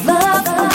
love.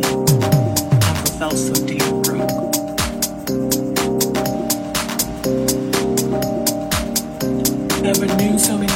doing, I felt so deep broke. Never knew so many.